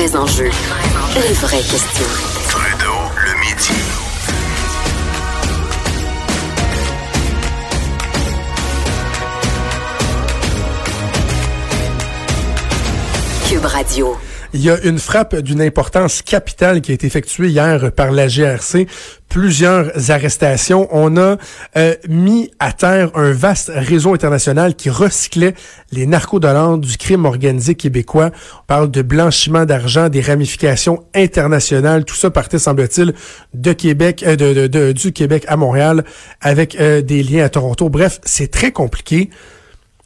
vrais enjeux, les vraies questions. Trudeau, le midi. Cube Radio. Il y a une frappe d'une importance capitale qui a été effectuée hier par la GRC. Plusieurs arrestations. On a euh, mis à terre un vaste réseau international qui recyclait les narcodollars du crime organisé québécois. On parle de blanchiment d'argent, des ramifications internationales. Tout ça partait, semble-t-il, de Québec, euh, du Québec à Montréal, avec euh, des liens à Toronto. Bref, c'est très compliqué.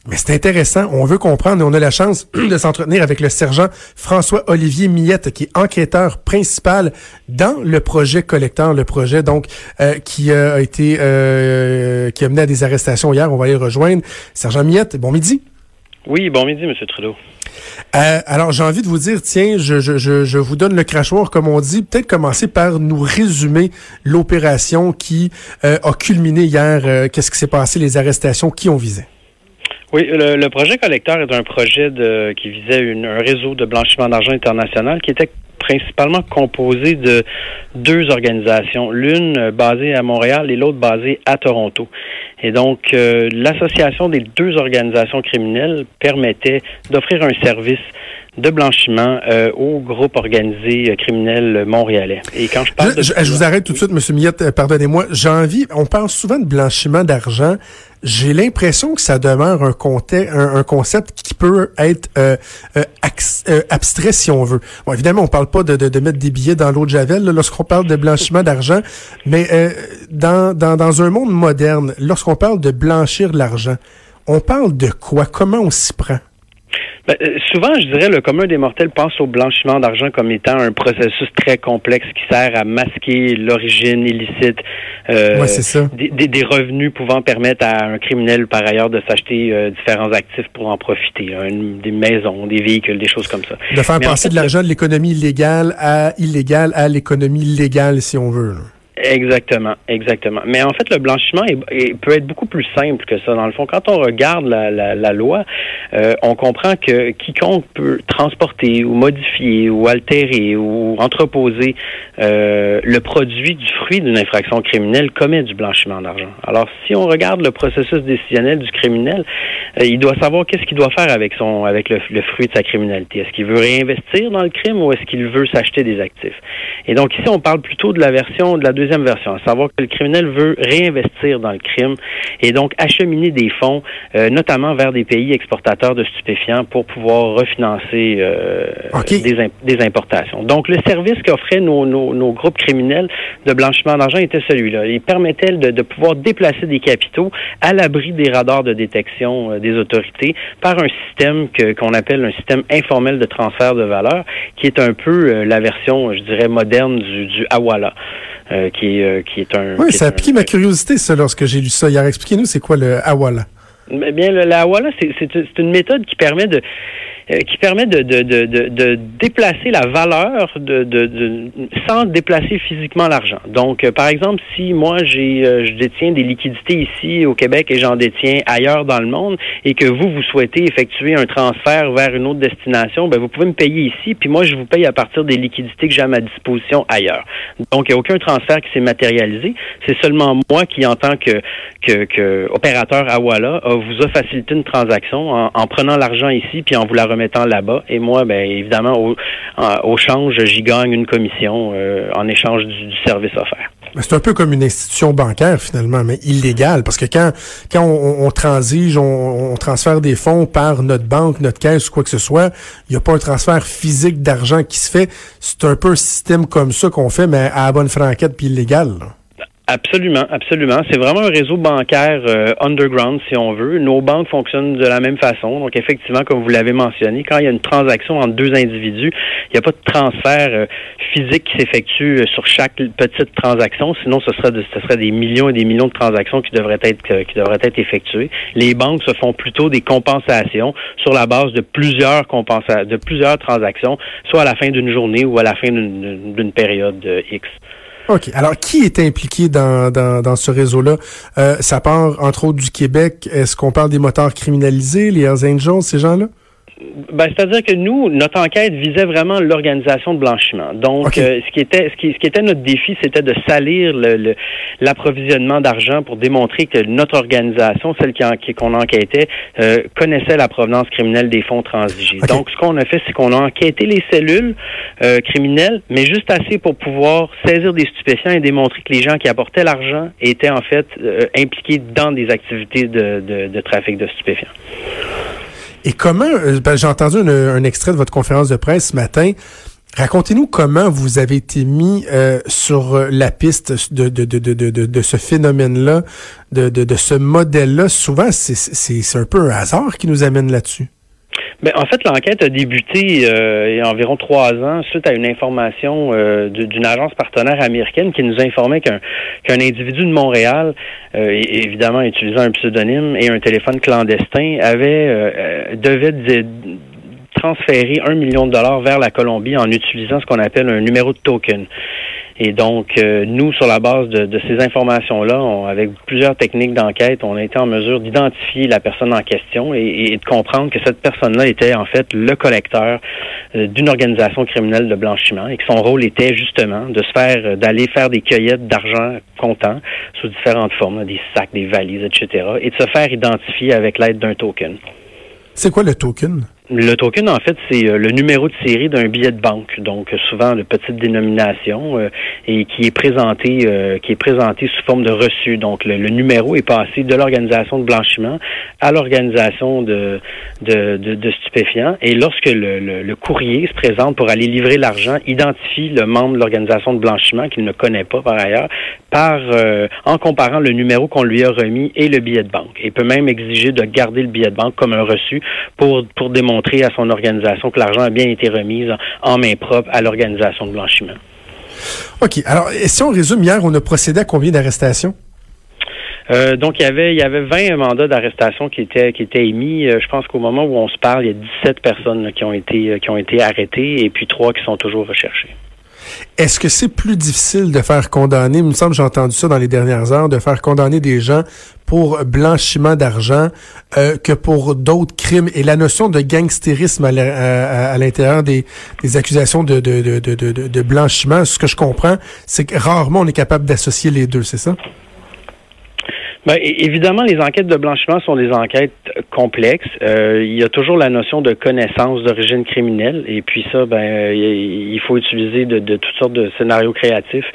Mais c'est intéressant, on veut comprendre et on a la chance de s'entretenir avec le sergent François-Olivier Millette, qui est enquêteur principal dans le projet collecteur, le projet donc euh, qui a été euh, qui a mené à des arrestations hier. On va aller rejoindre. Sergent Millette, bon midi. Oui, bon midi, Monsieur Trudeau. Euh, alors, j'ai envie de vous dire, tiens, je, je, je, je vous donne le crachoir, comme on dit. Peut-être commencer par nous résumer l'opération qui a culminé hier. Qu'est-ce qui s'est passé, les arrestations, qui ont visé? Oui, le, projet collecteur est un projet qui visait un réseau de blanchiment d'argent international qui était principalement composé de deux organisations, l'une basée à Montréal et l'autre basée à Toronto. Et donc, euh, l'association des deux organisations criminelles permettait d'offrir un service de blanchiment euh, au groupe organisé euh, criminel montréalais. Et quand je parle je, de... je, vous arrête tout de suite, Monsieur Millette, euh, pardonnez-moi. J'ai envie, on parle souvent de blanchiment d'argent. J'ai l'impression que ça demeure un, un, un, concept qui peut être euh, euh, abstrait si on veut. Bon, évidemment, on parle pas de, de, de mettre des billets dans l'eau de javel lorsqu'on parle de blanchiment d'argent, mais dans, dans, dans un monde moderne, lorsqu'on parle de blanchir de l'argent, on parle de quoi? Comment on s'y prend? Ben, euh, souvent, je dirais, le commun des mortels pense au blanchiment d'argent comme étant un processus très complexe qui sert à masquer l'origine illicite euh, des, des, revenus pouvant permettre à un criminel, par ailleurs, de s'acheter euh, différents actifs pour en profiter, des maisons, des véhicules, des choses comme ça. De faire passer de l'argent de l'économie illégale à illégale à l'économie légale, si on veut. Là. Exactement, exactement. Mais en fait, le blanchiment est, peut être beaucoup plus simple que ça. Dans le fond, quand on regarde la, la, la loi, euh, on comprend que quiconque peut transporter ou modifier ou altérer ou entreposer euh, le produit du fruit d'une infraction criminelle commet du blanchiment d'argent. Alors, si on regarde le processus décisionnel du criminel, euh, il doit savoir qu'est-ce qu'il doit faire avec son avec le, le fruit de sa criminalité. Est-ce qu'il veut réinvestir dans le crime ou est-ce qu'il veut s'acheter des actifs? Et donc ici, on parle plutôt de la version de la deuxième version, à savoir que le criminel veut réinvestir dans le crime et donc acheminer des fonds, euh, notamment vers des pays exportateurs de stupéfiants pour pouvoir refinancer euh, des, des, importations. Donc le service qu'offraient nos, nos, nos, groupes criminels de blanchiment d'argent était celui-là. Il permettait de, de, pouvoir déplacer des capitaux à l'abri des radars de détection euh, des autorités par un système qu'on appelle un système informel de transfert de valeur, qui est un peu la version, je dirais, moderne du, du Awala. Euh, qui, est, euh, qui est un. Oui, ça a piqué ma curiosité, ça, lorsque j'ai lu ça hier. Expliquez-nous, c'est quoi le Awala? Eh bien, le, la Awala, c'est une méthode qui permet de qui permet de, de, de, de, déplacer la valeur de, sans déplacer physiquement l'argent. Donc, euh, par exemple, si moi j'ai euh, je détiens des liquidités ici au Québec et j'en détiens ailleurs dans le monde et que vous vous souhaitez effectuer un transfert vers une autre destination, ben vous pouvez me payer ici, puis moi je vous paye à partir des liquidités que j'ai à ma disposition ailleurs. Donc, il n'y a aucun transfert qui s'est matérialisé. C'est seulement moi qui, en tant que, que, que opérateur vous a facilité une transaction en, en prenant l'argent ici puis en vous la là-bas. Et moi, ben évidemment, au, au change, j'y gagne une commission euh, en échange du, service offert. C'est un peu comme une institution bancaire finalement, mais illégale, parce que quand quand on, transige, on, transfère des fonds par notre banque, notre caisse quoi que ce soit, il n'y a pas un transfert physique d'argent qui se fait. C'est un peu un système comme ça qu'on fait, mais à la bonne franquette puis illégal. Absolument, absolument. C'est vraiment un réseau bancaire euh, underground, si on veut. Nos banques fonctionnent de la même façon. Donc, effectivement, comme vous l'avez mentionné, quand il y a une transaction entre deux individus, il n'y a pas de transfert euh, physique qui s'effectue euh, sur chaque petite transaction. Sinon, ce serait, de, ce serait des millions et des millions de transactions qui devraient être qui devraient être effectuées. Les banques se font plutôt des compensations sur la base de plusieurs compensa de plusieurs transactions, soit à la fin d'une journée ou à la fin d'une période X. OK. Alors, qui est impliqué dans, dans, ce réseau-là? Euh, ça part, entre autres, du Québec. Est-ce qu'on parle des moteurs criminalisés, les Hells Angels, ces gens-là? Ben, c'est-à-dire que nous, notre enquête visait vraiment l'organisation de blanchiment. Donc, euh, ce qui était ce qui, ce qui était notre défi, c'était de salir le- le- l'approvisionnement d'argent pour démontrer que notre organisation, celle qui en- qui- qu'on enquêtait, euh, connaissait la provenance criminelle des fonds transigés. Donc, ce qu'on a fait, c'est qu'on a enquêté les cellules euh, criminelles, mais juste assez pour pouvoir saisir des stupéfiants et démontrer que les gens qui apportaient l'argent étaient en fait euh, impliqués dans des activités de, de- de trafic de stupéfiants. Et comment, euh, ben, j'ai entendu un, extrait de votre conférence de presse ce matin. Racontez-nous comment vous avez été mis euh, sur euh, la piste de, de, de, de, de, ce phénomène-là, de, de, ce modèle-là. Souvent, c'est un peu un hasard qui nous amène là-dessus. Ben, en fait, l'enquête a débuté euh, il y a environ trois ans suite à une information euh, du- d'une agence partenaire américaine qui nous informait qu'un individu de Montréal, euh, évidemment utilisant un pseudonyme et un téléphone clandestin, avait euh, euh, devait transférer un million de dollars vers la Colombie en utilisant ce qu'on appelle un numéro de token. Et donc, euh, nous, sur la base de, de ces informations-là, on- avec plusieurs techniques d'enquête, on a été en mesure d'identifier la personne en question et, et de comprendre que cette personne-là était en fait le collecteur euh, d'une organisation criminelle de blanchiment et que son rôle était justement de se faire, euh, d'aller faire des cueillettes d'argent comptant sous différentes formes, des sacs, des valises, etc., et de se faire identifier avec l'aide d'un token. C'est quoi le token? Le token, en fait, c'est euh, le numéro de série d'un billet de banque, donc euh, souvent de petite dénomination, euh, et qui est présenté, euh, qui est présenté sous forme de reçu. Donc, le, le numéro est passé de l'organisation de blanchiment à l'organisation de, de, de, stupéfiants. Et lorsque le, le, le courrier se présente pour aller livrer l'argent, identifie le membre de l'organisation de blanchiment qu'il ne connaît pas par ailleurs, par euh, en comparant le numéro qu'on lui a remis et le billet de banque. Et peut même exiger de garder le billet de banque comme un reçu pour, pour démontrer à son organisation que l'argent a bien été remis en, en main propre à l'organisation de blanchiment. OK. Alors, et si on résume, hier, on a procédé à combien d'arrestations? Euh, donc, il y avait il y avait 20 mandats d'arrestation qui étaient qui étaient émis. Euh, je pense qu'au moment où on se parle, il y a 17 personnes là, qui ont été euh, qui ont été arrêtées et puis trois qui sont toujours recherchées. Est-ce que c'est plus difficile de faire condamner, il me semble j'ai entendu ça dans les dernières heures, de faire condamner des gens pour blanchiment d'argent euh, que pour d'autres crimes? Et la notion de gangstérisme à l'intérieur des, accusations de blanchiment, ce que je comprends, c'est que rarement on est capable d'associer les deux, c'est ça? É- évidemment, les enquêtes de blanchiment sont des enquêtes euh, complexes. Euh, il y a toujours la notion de connaissance d'origine criminelle. Et puis ça, ben, il faut utiliser de, toutes sortes de scénarios créatifs,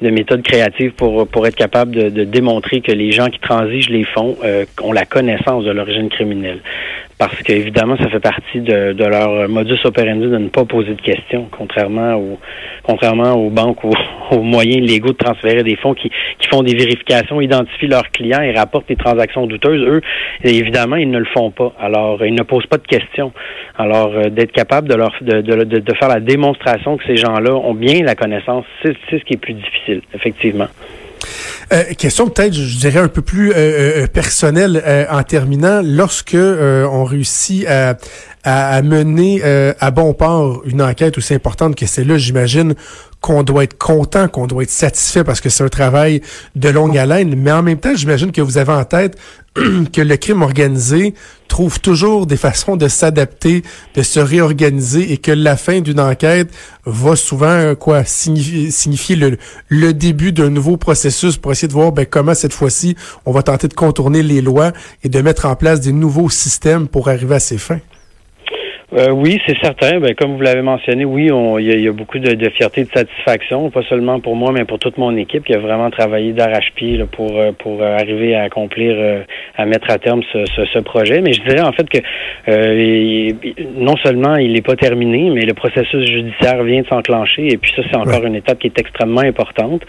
de méthodes créatives pour, pour être capable de, de démontrer que les gens qui transigent les fonds euh, ont la connaissance de l'origine criminelle. Parce qu'évidemment, ça fait partie de, de leur modus operandi de ne pas poser de questions, contrairement aux, contrairement aux banques ou aux moyens légaux de transférer des fonds qui, qui font des vérifications, identifient leurs clients et rapportent des transactions douteuses. Eux, évidemment, ils ne le font pas. Alors, ils ne posent pas de questions. Alors, euh, d'être capable de leur de, de, de, faire la démonstration que ces gens-là ont bien la connaissance, c'est ce qui est plus difficile, effectivement. Euh, question peut-être, je dirais, un peu plus euh, euh, personnelle euh, en terminant. Lorsque euh, on réussit à, à, à mener euh, à bon port une enquête aussi importante que celle-là, j'imagine qu'on doit être content, qu'on doit être satisfait parce que c'est un travail de longue haleine. Mais en même temps, j'imagine que vous avez en tête que le crime organisé trouve toujours des façons de s'adapter, de se réorganiser et que la fin d'une enquête va souvent euh, quoi signifier, signifier le, le début d'un nouveau processus pour essayer de voir ben, comment cette fois-ci on va tenter de contourner les lois et de mettre en place des nouveaux systèmes pour arriver à ses fins. Euh, oui, c'est certain. Ben, comme vous l'avez mentionné, oui, on- il y, y a beaucoup de, de fierté et de satisfaction, pas seulement pour moi, mais pour toute mon équipe qui a vraiment travaillé d'arrache-pied là, pour euh, pour euh, arriver à accomplir, à mettre à terme ce, ce, ce projet. Mais je dirais en fait que euh, il- non seulement il n'est pas terminé, mais le processus judiciaire vient de s'enclencher. Et puis ça, c'est encore une étape qui est extrêmement importante,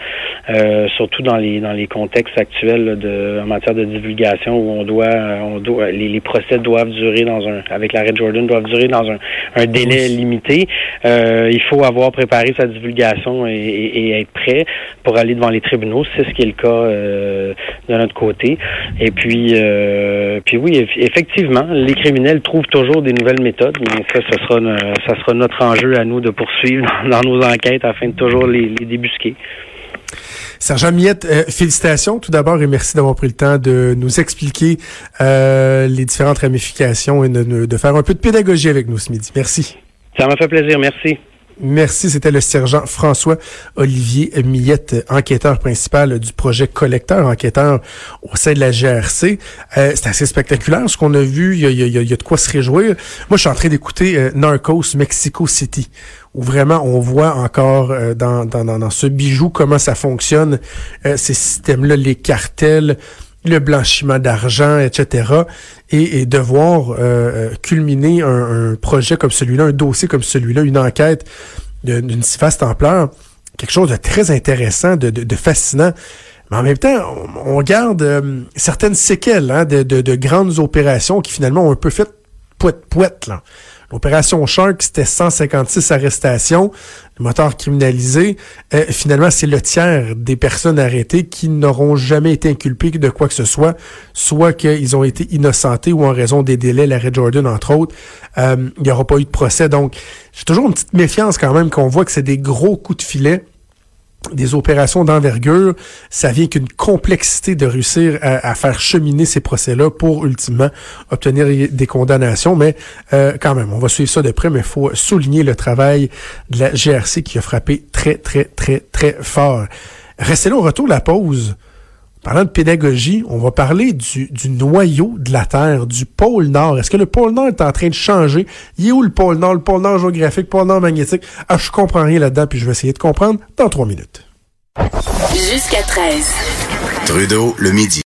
euh, surtout dans les dans les contextes actuels là, de en matière de divulgation où on doit on doit les, les procès doivent durer dans un avec l'arrêt Jordan doivent durer dans un, un délai limité. Euh, il faut avoir préparé sa divulgation et, et- et être prêt pour aller devant les tribunaux. C'est ce qui est le cas euh, de notre côté. Et puis, euh, puis oui, eff- effectivement, les criminels trouvent toujours des nouvelles méthodes, mais ça, ce sera, no- ça sera notre enjeu à nous de poursuivre dans, dans nos enquêtes afin de toujours les, les débusquer. Sergent Miette, euh, félicitations tout d'abord et merci d'avoir pris le temps de nous expliquer euh, les différentes ramifications et de, de faire un peu de pédagogie avec nous ce midi. Merci. Ça m'a fait plaisir, merci. Merci. C'était le sergent François Olivier Millette, enquêteur principal du projet collecteur, enquêteur au sein de la GRC. Euh, c'est assez spectaculaire ce qu'on a vu. Il y a, y a, y a, de quoi se réjouir. Moi, je suis en train d'écouter euh, Narcos Mexico City, où vraiment on voit encore euh, dans, dans, dans, ce bijou comment ça fonctionne, euh, ces systèmes-là, les cartels le blanchiment d'argent, etc. Et, et devoir euh, euh, culminer un, projet comme celui-là, un dossier comme celui-là, une enquête d'une si vaste ampleur, quelque chose de très intéressant, de, de, fascinant. Mais en même temps, on, on garde euh, certaines séquelles hein, de, de, grandes opérations qui finalement ont un peu fait poète-poète. L'opération Shark, c'était 156 arrestations, le moteur criminalisé. Euh, finalement, c'est le tiers des personnes arrêtées qui n'auront jamais été inculpées de quoi que ce soit, soit qu'ils ont été innocentés ou en raison des délais, l'arrêt Jordan, entre autres, euh, il n'y aura pas eu de procès. Donc, j'ai toujours une petite méfiance quand même qu'on voit que c'est des gros coups de filet des opérations d'envergure, ça vient qu'une complexité de réussir à, faire cheminer ces procès-là pour ultimement obtenir des condamnations. Mais euh, quand même, on va suivre ça de près, mais il faut souligner le travail de la GRC qui a frappé très, très, très, très fort. Restez là au retour de la pause. Parlant de pédagogie, on va parler du, du, noyau de la Terre, du pôle Nord. Est-ce que le pôle Nord est en train de changer? Il est où le pôle Nord? Le pôle Nord géographique, le pôle Nord magnétique? Ah, je comprends rien là-dedans, puis je vais essayer de comprendre dans trois minutes. Jusqu'à 13. Trudeau, le midi.